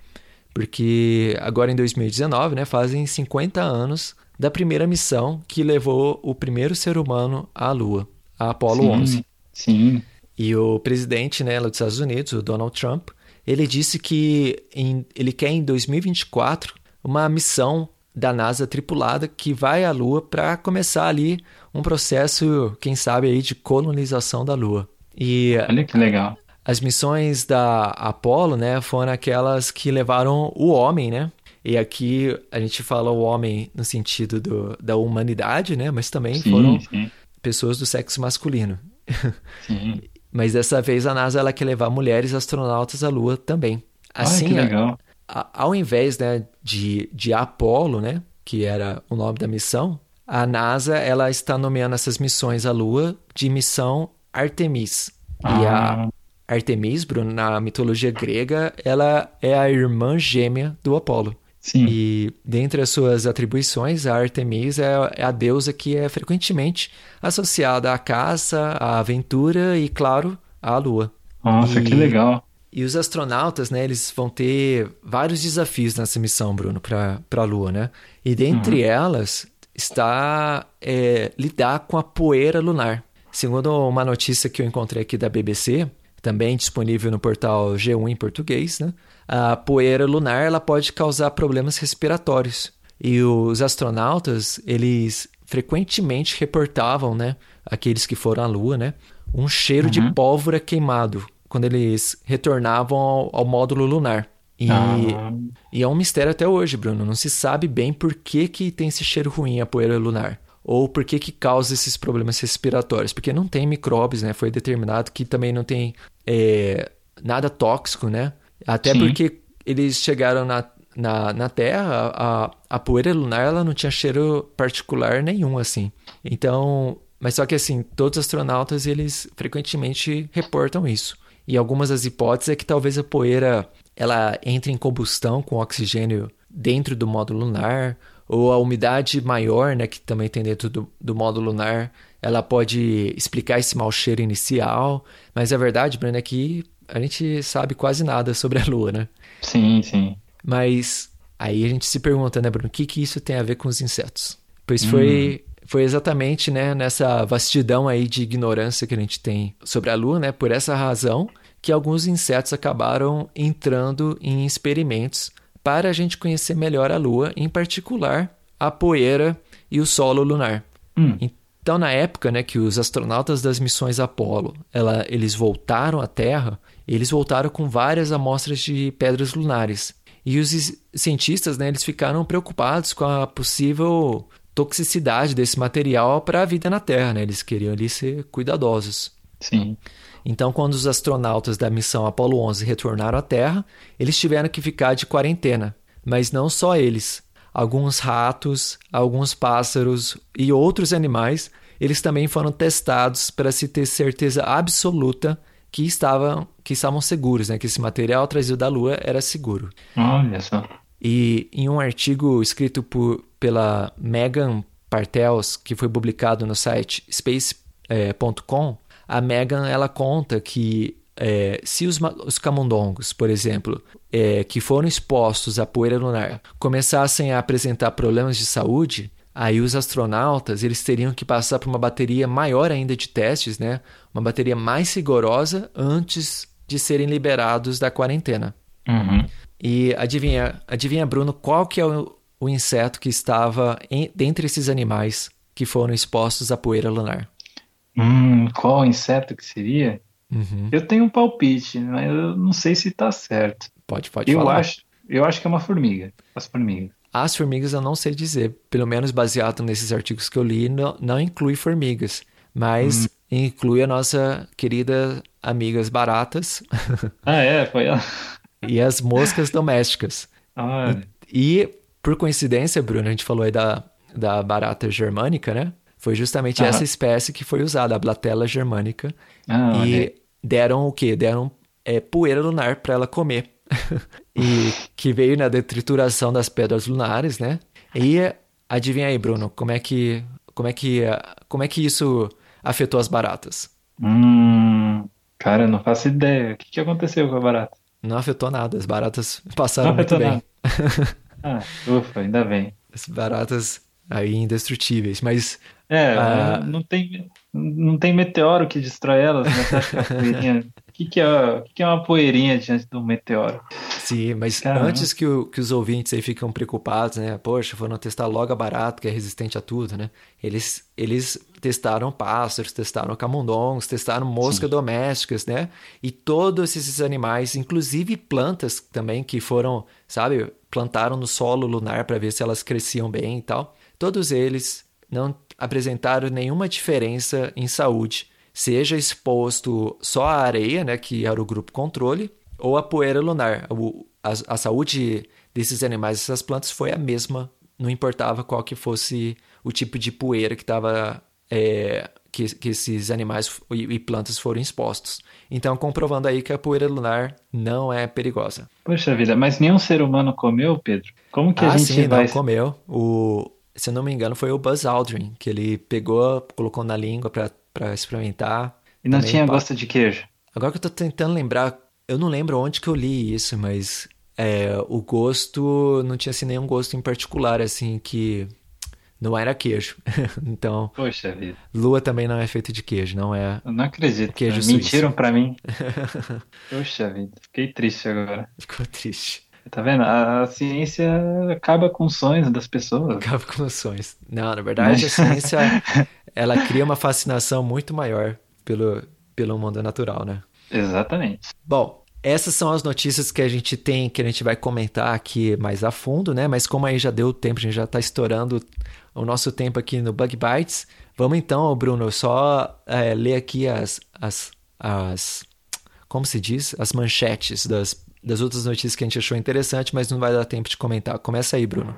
Porque agora em 2019, né, fazem 50 anos da primeira missão que levou o primeiro ser humano à Lua, a Apollo Sim, 11. Sim. E o presidente né, dos Estados Unidos, o Donald Trump, ele disse que em- ele quer em 2024 uma missão da NASA tripulada que vai à Lua para começar ali um processo, quem sabe, aí de colonização da Lua. E Olha que legal. as missões da Apollo, né, foram aquelas que levaram o homem, né? E aqui a gente fala o homem no sentido do, da humanidade, né? Mas também Sim, foram sim, pessoas do sexo masculino. sim. Mas dessa vez a NASA ela quer levar mulheres astronautas à Lua também. Assim, que a- legal. a- ao invés né, de, de Apollo, né, que era o nome da missão, a NASA ela está nomeando essas missões à Lua de missão Artemis. E a Ah, Artemis, Bruno, na mitologia grega, ela é a irmã gêmea do Apolo. Sim. E dentre as suas atribuições, a Artemis é é a deusa que é frequentemente associada à caça, à aventura e, claro, à lua. Nossa, que e- legal. E os astronautas, né, eles vão ter vários desafios nessa missão, Bruno, para a Lua, né? E dentre elas está é, lidar com a poeira lunar. Segundo uma notícia que eu encontrei aqui da BBC, também disponível no portal G1 em português, né? A poeira lunar ela pode causar problemas respiratórios. E os astronautas, eles frequentemente reportavam, né, aqueles que foram à Lua, né, um cheiro de pólvora queimado quando eles retornavam ao, ao módulo lunar. E, Ah, e é um mistério até hoje, Bruno. Não se sabe bem por que, que tem esse cheiro ruim a poeira lunar. Ou por que, que causa esses problemas respiratórios. Porque não tem micróbios, né? Foi determinado que também não tem é, nada tóxico, né? Até Sim. porque eles chegaram na, na, na Terra, a, a poeira lunar ela não tinha cheiro particular nenhum, assim. Então, mas só que assim, todos os astronautas, eles frequentemente reportam isso. E algumas das hipóteses é que talvez a poeira ela entre em combustão com oxigênio dentro do módulo lunar, ou a umidade maior, né, que também tem dentro do, do módulo lunar, ela pode explicar esse mau cheiro inicial. Mas a verdade, Breno, é que a gente sabe quase nada sobre a Lua, né? sim, sim. Mas aí a gente se pergunta, né, Bruno, o que, que isso tem a ver com os insetos? Pois foi, foi exatamente né, nessa vastidão aí de ignorância que a gente tem sobre a Lua, né, por essa razão que alguns insetos acabaram entrando em experimentos para a gente conhecer melhor a Lua, em particular a poeira e o solo lunar. Hum, Então, na época né, que os astronautas das missões Apollo ela, eles voltaram à Terra, eles voltaram com várias amostras de pedras lunares. E os cientistas, né, eles ficaram preocupados com a possível toxicidade desse material para a vida na Terra, né? Eles queriam ali ser cuidadosos. Sim. Então, quando os astronautas da missão Apollo 11 retornaram à Terra, eles tiveram que ficar de quarentena. Mas não só eles. Alguns ratos, alguns pássaros e outros animais, eles também foram testados para se ter certeza absoluta que estavam, que estavam seguros, né? que esse material trazido da Lua era seguro. Olha só. E em um artigo escrito por, pela Megan Partels, que foi publicado no site space.com, a Megan ela conta que é, se os, os, camundongos, por exemplo, é, que foram expostos à poeira lunar, começassem a apresentar problemas de saúde, aí os astronautas eles teriam que passar por uma bateria maior ainda de testes, né? Uma bateria mais rigorosa antes de serem liberados da quarentena. Uhum. E adivinha, adivinha, Bruno, qual que é o, o inseto que estava em, dentre esses animais que foram expostos à poeira lunar? Hum, qual inseto que seria? Uhum. Eu tenho um palpite, mas eu não sei se está certo. Pode, pode eu falar. Acho, eu acho que é uma formiga. As formigas. As formigas eu não sei dizer. Pelo menos baseado nesses artigos que eu li, não, não inclui formigas. Mas hum. inclui a nossa querida amigas baratas. Ah, é? Foi ela. e as moscas domésticas. Ah. E, e, por coincidência, Bruno, a gente falou aí da, da barata germânica, né? Foi justamente Ah. essa espécie que foi usada, a Blatella germânica. Ah, e deram o quê? Deram é, poeira lunar para ela comer. e que veio na detrituração das pedras lunares, né? E adivinha aí, Bruno, como é que como é que como é que isso afetou as baratas? Hum, cara, eu não faço ideia. O que, que aconteceu com a barata? Não afetou nada, as baratas passaram Não muito bem. Ah, ufa, ainda bem. As baratas aí indestrutíveis, mas É, Ah. não tem, não tem meteoro que destrói elas, né? Você acha que poeirinha... O que, que, é, que, que é uma poeirinha diante um meteoro? Sim, mas Caramba. antes que, o- que os ouvintes aí ficam preocupados, né? Poxa, foram testar logo a barata, que é resistente a tudo, né? Eles, eles testaram pássaros, testaram camundongos, testaram moscas domésticas, né? E todos esses animais, inclusive plantas também, que foram, sabe, plantaram no solo lunar para ver se elas cresciam bem e tal. Todos eles não apresentaram nenhuma diferença em saúde, seja exposto só à areia, né, que era o grupo controle, ou a poeira lunar. O- a, a saúde desses animais, dessas plantas, foi a mesma, não importava qual que fosse o tipo de poeira que estava. que, que esses animais e, e plantas foram expostos. Então, comprovando aí que a poeira lunar não é perigosa. Poxa vida, mas nenhum ser humano comeu, Pedro? Como que a ah, gente sim, vai... não comeu. O, se eu não me engano, foi o Buzz Aldrin, que ele pegou, colocou na língua para experimentar. E não Também tinha gosto de queijo? Agora que eu tô tentando lembrar, eu não lembro onde que eu li isso, mas é, o gosto não tinha assim, nenhum gosto em particular, assim, que não era queijo. então, Poxa vida, lua também não é feito de queijo, não é. eu não acredito. Queijo. Mentiram pra mim. Poxa vida, fiquei triste agora. Ficou triste. Tá vendo? A, a ciência acaba com os sonhos das pessoas. Acaba com os sonhos. Não, na verdade, a ciência, ela cria uma fascinação muito maior pelo, pelo mundo natural, né? Exatamente. Bom, essas são as notícias que a gente tem, que a gente vai comentar aqui mais a fundo, né? Mas como aí já deu tempo, a gente já está estourando o nosso tempo aqui no Bug Bites. Vamos então, Bruno, só é, ler aqui as, as, as. Como se diz? As manchetes das, das outras notícias que a gente achou interessante, mas não vai dar tempo de comentar. Começa aí, Bruno.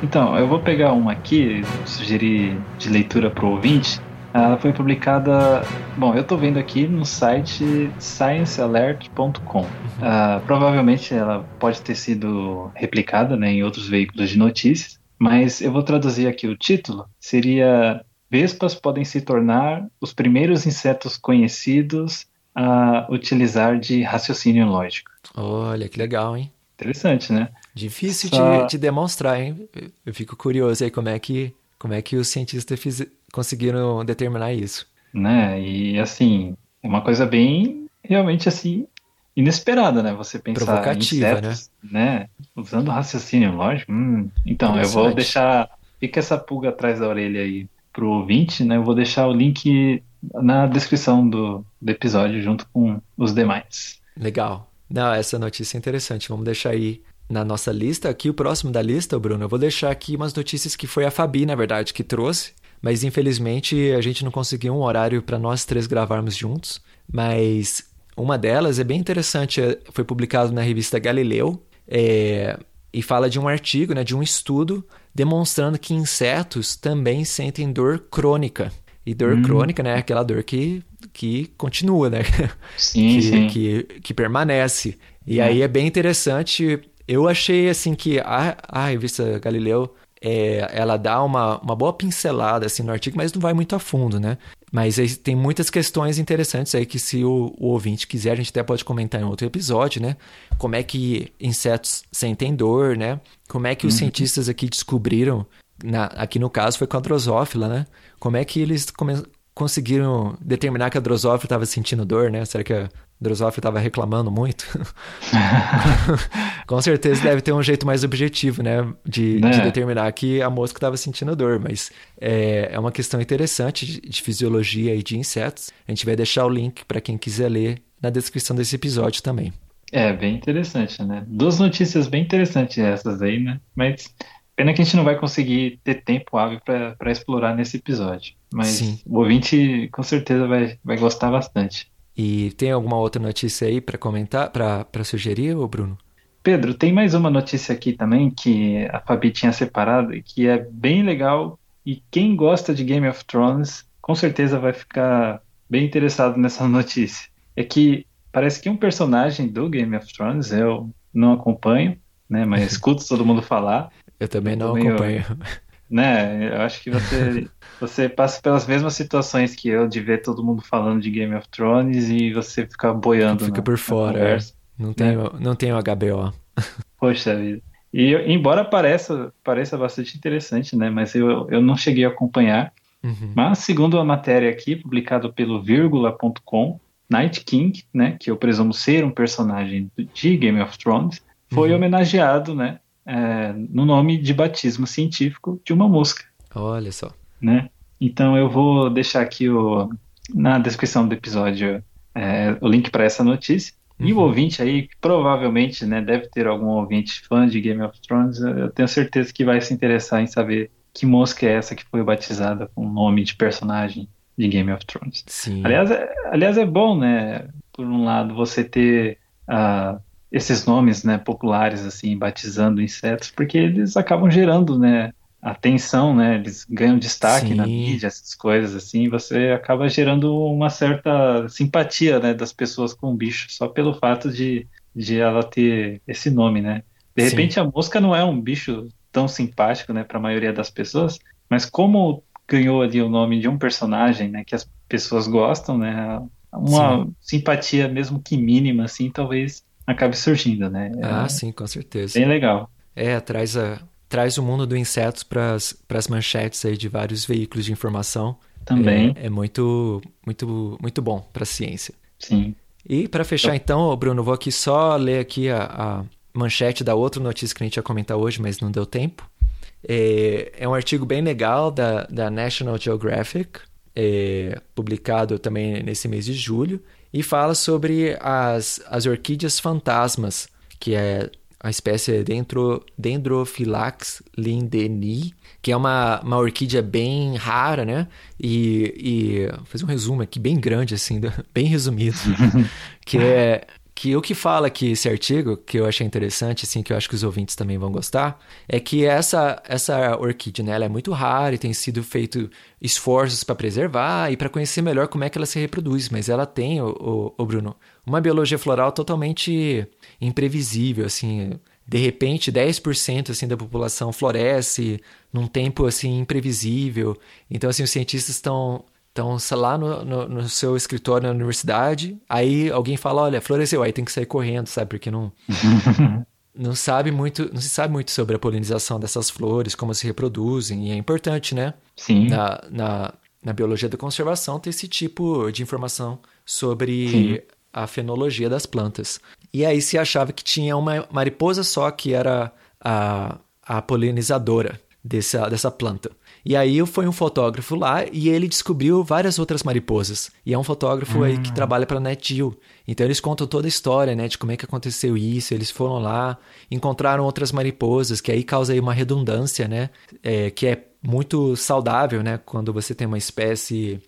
Então, eu vou pegar uma aqui, sugerir de leitura para o ouvinte. Ela foi publicada. Bom, eu estou vendo aqui no site sciencealert.com. Ah, provavelmente ela pode ter sido replicada né, em outros veículos de notícias, mas eu vou traduzir aqui o título. Seria Vespas podem se tornar os primeiros insetos conhecidos a utilizar de raciocínio lógico. Olha, que legal, hein? Interessante, né? Difícil Só- de, de demonstrar, hein? Eu fico curioso aí como é que, como é que os cientistas fiz- conseguiram determinar isso. né? E assim, é uma coisa bem realmente assim inesperada, né? Você pensar Provocativa, insetos, né? Usando raciocínio lógico. Hum, então, eu vou deixar fica essa pulga atrás da orelha aí o ouvinte, né? Eu vou deixar o link na descrição do, do episódio junto com os demais. Legal. Não, essa notícia é interessante. Vamos deixar aí na nossa lista. Aqui, o próximo da lista, Bruno, eu vou deixar aqui umas notícias que foi a Fabi, na verdade, que trouxe. Mas infelizmente a gente não conseguiu um horário para nós três gravarmos juntos. Mas uma delas é bem interessante, é, foi publicado na revista Galileu é, e fala de um artigo, né, de um estudo demonstrando que insetos também sentem dor crônica. E dor hum. crônica, né, é aquela dor que, que continua, né? Sim, que, sim. Que, que permanece. E hum. aí é bem interessante. Eu achei assim que a, a revista Galileu é, ela dá uma, uma boa pincelada assim no artigo, mas não vai muito a fundo, né? Mas aí tem muitas questões interessantes aí que se o, o, ouvinte quiser, a gente até pode comentar em outro episódio, né? Como é que insetos sentem dor, né? Como é que os uhum. cientistas aqui descobriram, na, aqui no caso foi com a drosófila, né? Como é que eles come, conseguiram determinar que a drosófila estava sentindo dor, né? Será que a Drosophila estava reclamando muito. Com certeza deve ter um jeito mais objetivo, né? De, é. de determinar que a mosca estava sentindo dor, mas é, é uma questão interessante de, de, fisiologia e de insetos. A gente vai deixar o link para quem quiser ler na descrição desse episódio também. É, bem interessante, né? Duas notícias bem interessantes essas aí, né? Mas pena que a gente não vai conseguir ter tempo hábil para explorar nesse episódio. Mas Sim. o ouvinte com certeza vai, vai gostar bastante. E tem alguma outra notícia aí para comentar, para sugerir, ô Bruno? Pedro, tem mais uma notícia aqui também que a Fabi tinha separado e que é bem legal. E quem gosta de Game of Thrones com certeza vai ficar bem interessado nessa notícia. É que parece que um personagem do Game of Thrones, eu não acompanho, né, mas escuto todo mundo falar. Eu também não acompanho. né, eu acho que você Você passa pelas mesmas situações que eu, de ver todo mundo falando de Game of Thrones e você ficar boiando. Fica na, por fora. É. Não tem, né? não tem o HBO. Poxa vida. E embora pareça, pareça bastante interessante, né? Mas eu, eu não cheguei a acompanhar. Uhum. Mas, segundo a matéria aqui, publicada pelo vírgula.com, Night King, né? Que eu presumo ser um personagem de Game of Thrones, foi uhum. homenageado, né? É, no nome de batismo científico de uma mosca. Olha só né? Então eu vou deixar aqui o, na descrição do episódio é, o link para essa notícia. Uhum. E o uhum. ouvinte aí, provavelmente, né, deve ter algum ouvinte fã de Game of Thrones, eu tenho certeza que vai se interessar em saber que mosca é essa que foi batizada com o nome de personagem de Game of Thrones. Sim. Aliás, é, aliás, é bom, né, por um lado, você ter uh, esses nomes, né, populares, assim, batizando insetos, porque eles acabam gerando, né, atenção, né? Eles ganham destaque Sim. na mídia, essas coisas assim, você acaba gerando uma certa simpatia, né, das pessoas com o bicho, só pelo fato de, de ela ter esse nome, né? De repente Sim. a mosca não é um bicho tão simpático, né, para a maioria das pessoas, mas como ganhou ali o nome de um personagem, né, que as pessoas gostam, né, uma sim. simpatia mesmo que mínima, assim, talvez acabe surgindo, né? Ah, é, sim, com certeza. Bem legal. É, traz a, traz o mundo do inseto para as manchetes aí de vários veículos de informação. Também. É, é muito, muito, muito bom para a ciência. Sim. E para fechar então, Bruno, vou aqui só ler aqui a, a, manchete da outra notícia que a gente ia comentar hoje, mas não deu tempo. É, é um artigo bem legal da, da National Geographic, é, publicado também nesse mês de julho, e fala sobre as, as orquídeas fantasmas, que é a espécie é Dendro, Dendrophylax lindeni, que é uma, uma orquídea bem rara, né? E, e vou fazer um resumo aqui bem grande, assim, bem resumido, que é que o que fala aqui esse artigo, que eu achei interessante, assim, que eu acho que os ouvintes também vão gostar, é que essa, essa orquídea, né, ela é muito rara e tem sido feito esforços para preservar e para conhecer melhor como é que ela se reproduz, mas ela tem, o, o, o Bruno, uma biologia floral totalmente imprevisível, assim, de repente 10% assim da população floresce num tempo assim imprevisível. Então assim os cientistas estão estão lá no, no, no, seu escritório na universidade, aí alguém fala, olha, floresceu, aí tem que sair correndo, sabe? Porque não não sabe muito, não se sabe muito sobre a polinização dessas flores, como se reproduzem, e é importante, né? Sim. Na, na, na biologia da conservação ter esse tipo de informação sobre Sim. A fenologia das plantas. E aí se achava que tinha uma mariposa só que era a, a polinizadora dessa, dessa planta. E aí foi um fotógrafo lá e ele descobriu várias outras mariposas. E é um fotógrafo aí que trabalha para NetGeo. Então eles contam toda a história, né, de como é que aconteceu isso. Eles foram lá, encontraram outras mariposas, que aí causa aí uma redundância, né, é, que é muito saudável, né, quando você tem uma espécie,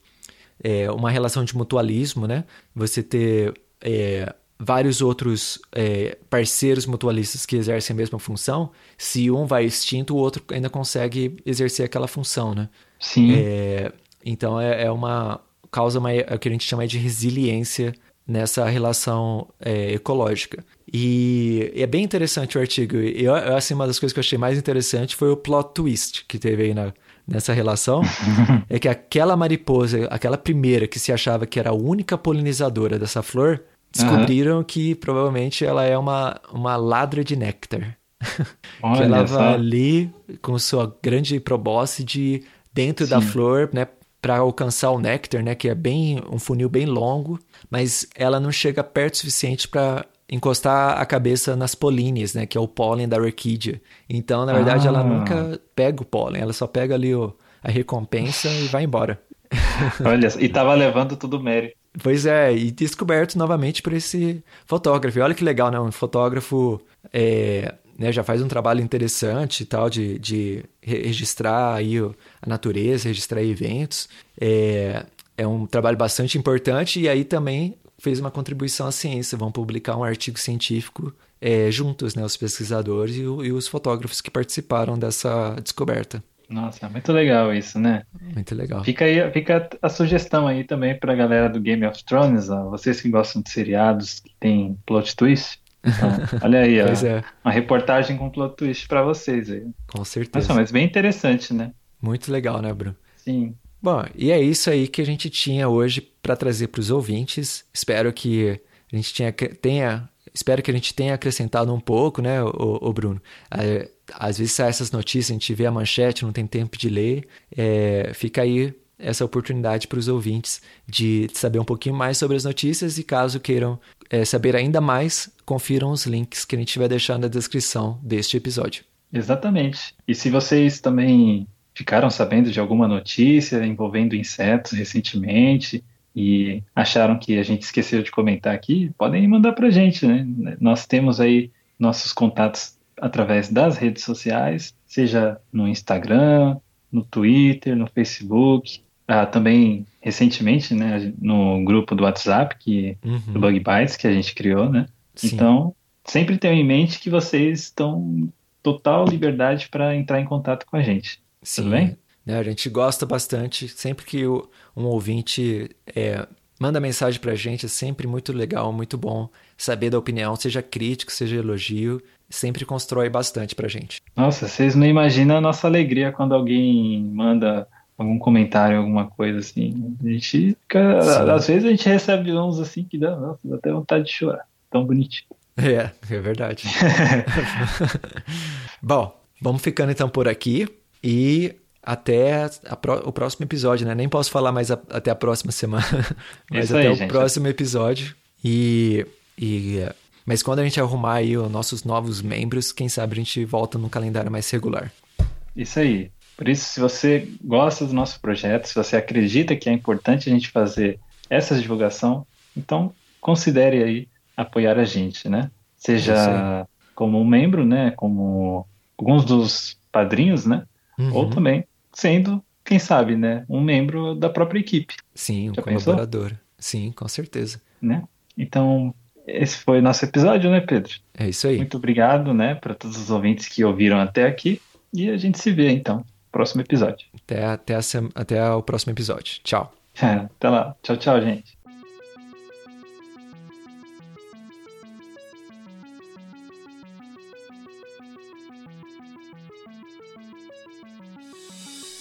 é, uma relação de mutualismo, né, você ter é, vários outros é, parceiros mutualistas que exercem a mesma função, se um vai extinto, o outro ainda consegue exercer aquela função, né? Sim. É, então é, é, uma causa uma, é o que a gente chama de resiliência nessa relação é, ecológica. E é bem interessante o artigo. Eu, assim, uma das coisas que eu achei mais interessante foi o plot twist que teve aí na, nessa relação. é que aquela mariposa, aquela primeira que se achava que era a única polinizadora dessa flor, descobriram uhum. que provavelmente ela é uma, uma ladra de néctar. que ela vai ali com sua grande probóscide dentro Sim. da flor, né, para alcançar o néctar, né, que é bem um funil bem longo, mas ela não chega perto o suficiente para encostar a cabeça nas políneas, né, que é o pólen da orquídea. Então, na verdade, ah. ela nunca pega o pólen, ela só pega ali o, a recompensa e vai embora. Olha, e tava levando tudo mérito. Pois é, e descoberto novamente por esse fotógrafo. E olha que legal, né? Um fotógrafo é, né, já faz um trabalho interessante e tal, de, de registrar aí a natureza, registrar eventos. É, é um trabalho bastante importante e aí também fez uma contribuição à ciência. Vão publicar um artigo científico é, juntos, né? Os pesquisadores e, e os fotógrafos que participaram dessa descoberta. Nossa, muito legal isso, né? Muito legal. Fica aí, fica a sugestão aí também pra galera do Game of Thrones, ó, vocês que gostam de seriados que tem plot twist. Então, olha aí, ó, é. uma reportagem com plot twist para vocês aí. Com certeza. Nossa, mas bem interessante, né? Muito legal, né, Bruno? Sim. Bom, e é isso aí que a gente tinha hoje para trazer para os ouvintes. Espero que a gente tenha, tenha espero que a gente tenha acrescentado um pouco, né, o, o Bruno. Às vezes sai essas notícias, a gente vê a manchete, não tem tempo de ler. É, fica aí essa oportunidade para os ouvintes de saber um pouquinho mais sobre as notícias e caso queiram é, saber ainda mais, confiram os links que a gente vai deixar na descrição deste episódio. Exatamente. E se vocês também ficaram sabendo de alguma notícia envolvendo insetos recentemente, e acharam que a gente esqueceu de comentar aqui, podem mandar para a gente, né? Nós temos aí nossos contatos através das redes sociais, seja no Instagram, no Twitter, no Facebook, ah, também recentemente, né, no grupo do WhatsApp que uhum. do Bug Bites que a gente criou, né? Sim. Então, sempre tenham em mente que vocês estão total liberdade para entrar em contato com a gente. Sim. Tudo bem? Né? A gente gosta bastante, sempre que um ouvinte é, manda mensagem pra gente, é sempre muito legal, muito bom saber da opinião, seja crítico, seja elogio, sempre constrói bastante pra gente. Nossa, vocês não imaginam a nossa alegria quando alguém manda algum comentário, alguma coisa assim. A gente fica, Sim. às vezes a gente recebe uns assim que dá, nossa, dá até vontade de chorar. Tão bonitinho. É, é verdade. Bom, vamos ficando então por aqui e até o próximo episódio, né? Nem posso falar mais a, até a próxima semana, mas Isso até aí, o gente. próximo episódio. E, e, mas quando a gente arrumar aí os nossos novos membros, quem sabe a gente volta no calendário mais regular. Isso aí. Por isso, se você gosta do nosso projeto, se você acredita que é importante a gente fazer essa divulgação, então considere aí apoiar a gente, né? Seja como um membro, né? Como alguns dos padrinhos, né? Uhum. Ou também sendo, quem sabe, né, um membro da própria equipe. Sim, um Já colaborador. Pensou? Sim, com certeza. Né? Então, esse foi o nosso episódio, né, Pedro? É isso aí. Muito obrigado, né, para todos os ouvintes que ouviram até aqui. E a gente se vê, então, no próximo episódio. Até, até, a, até o próximo episódio. Tchau. até lá. Tchau, tchau, gente.